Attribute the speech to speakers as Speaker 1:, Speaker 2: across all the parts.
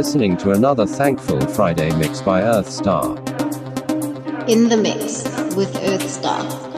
Speaker 1: listening to another Thankful Friday mix by Earthstar.
Speaker 2: In the mix with Earthstar.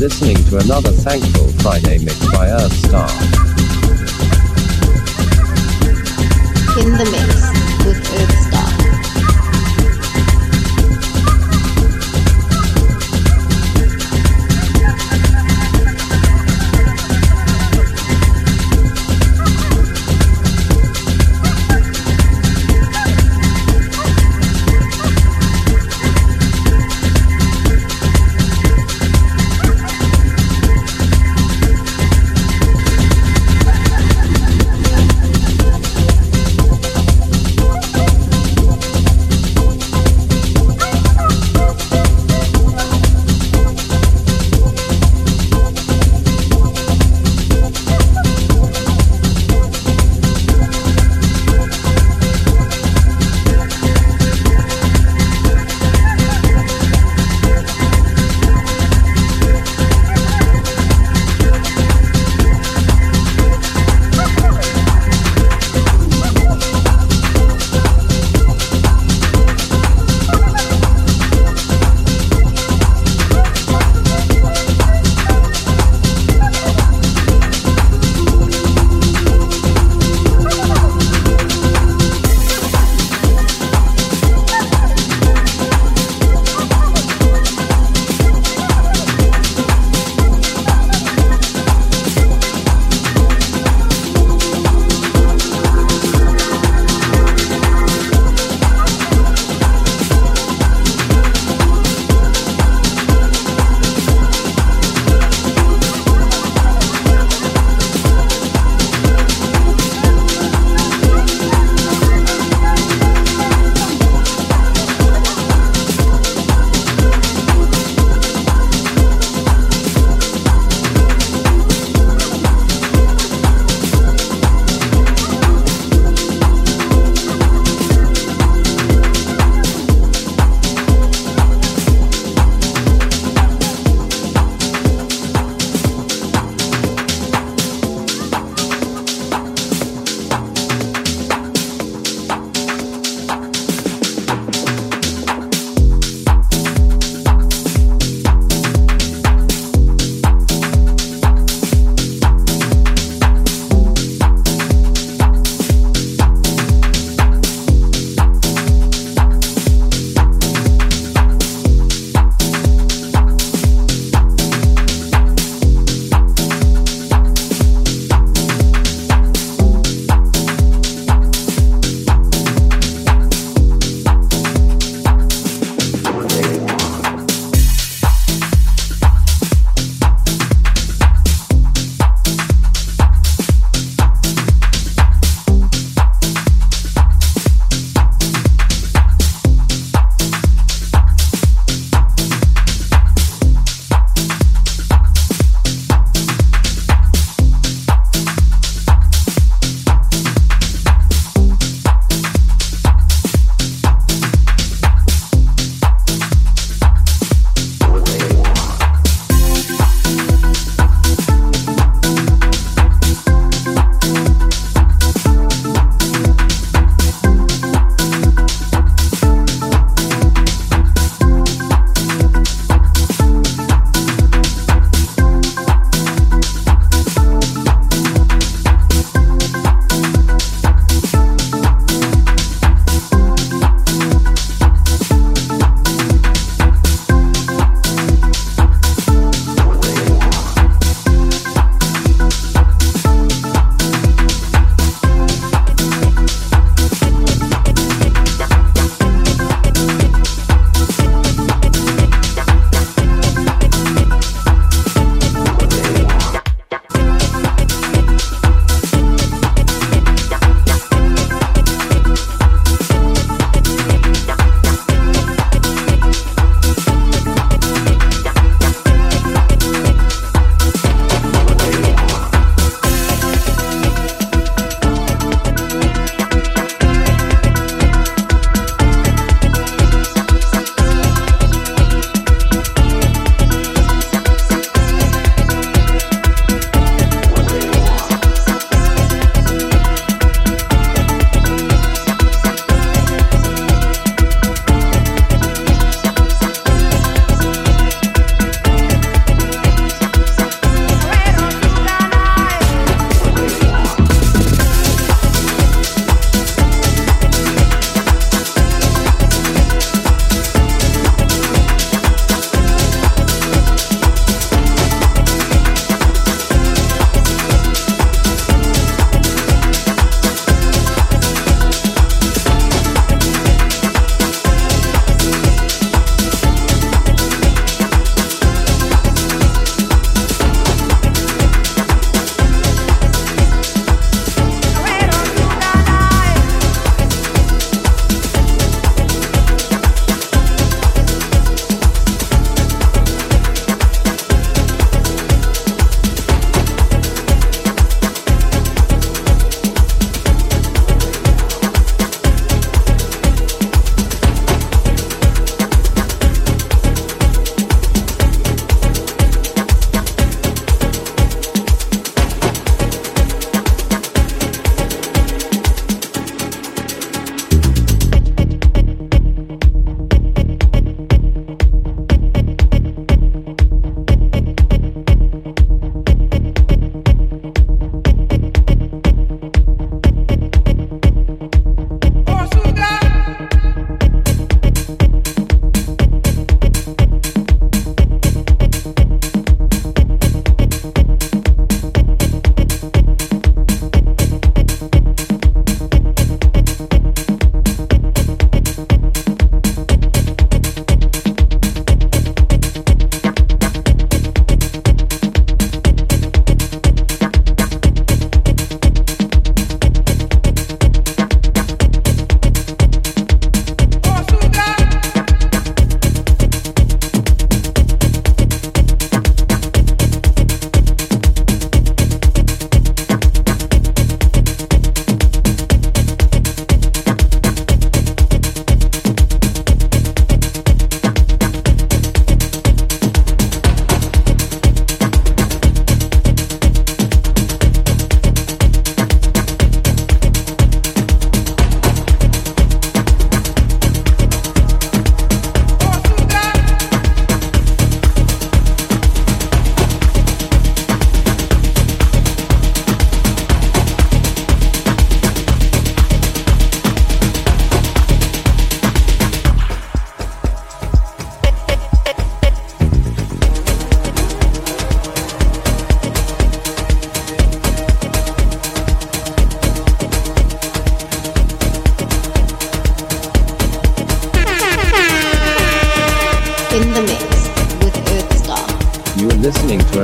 Speaker 1: Listening to another Thankful Friday mix by Earthstar.
Speaker 3: In the mix with Earthstar.
Speaker 1: You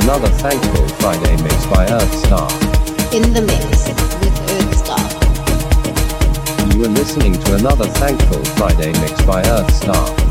Speaker 1: another Thankful Friday mix by Earthstar.
Speaker 3: In the mix with Earthstar.
Speaker 1: You are listening to another Thankful Friday mix by Earthstar.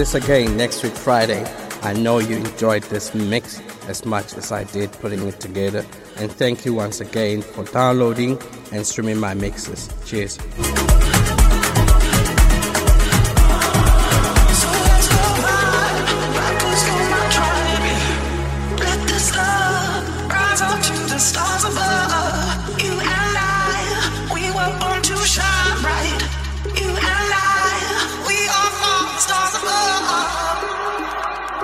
Speaker 4: This again next week, Friday. I know you enjoyed this mix as much as I did putting it together. And thank you once again for downloading and streaming my mixes. Cheers.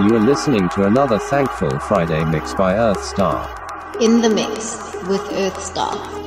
Speaker 1: You are listening to another Thankful Friday mix by Earth Star.
Speaker 3: In the mix with Earth Star.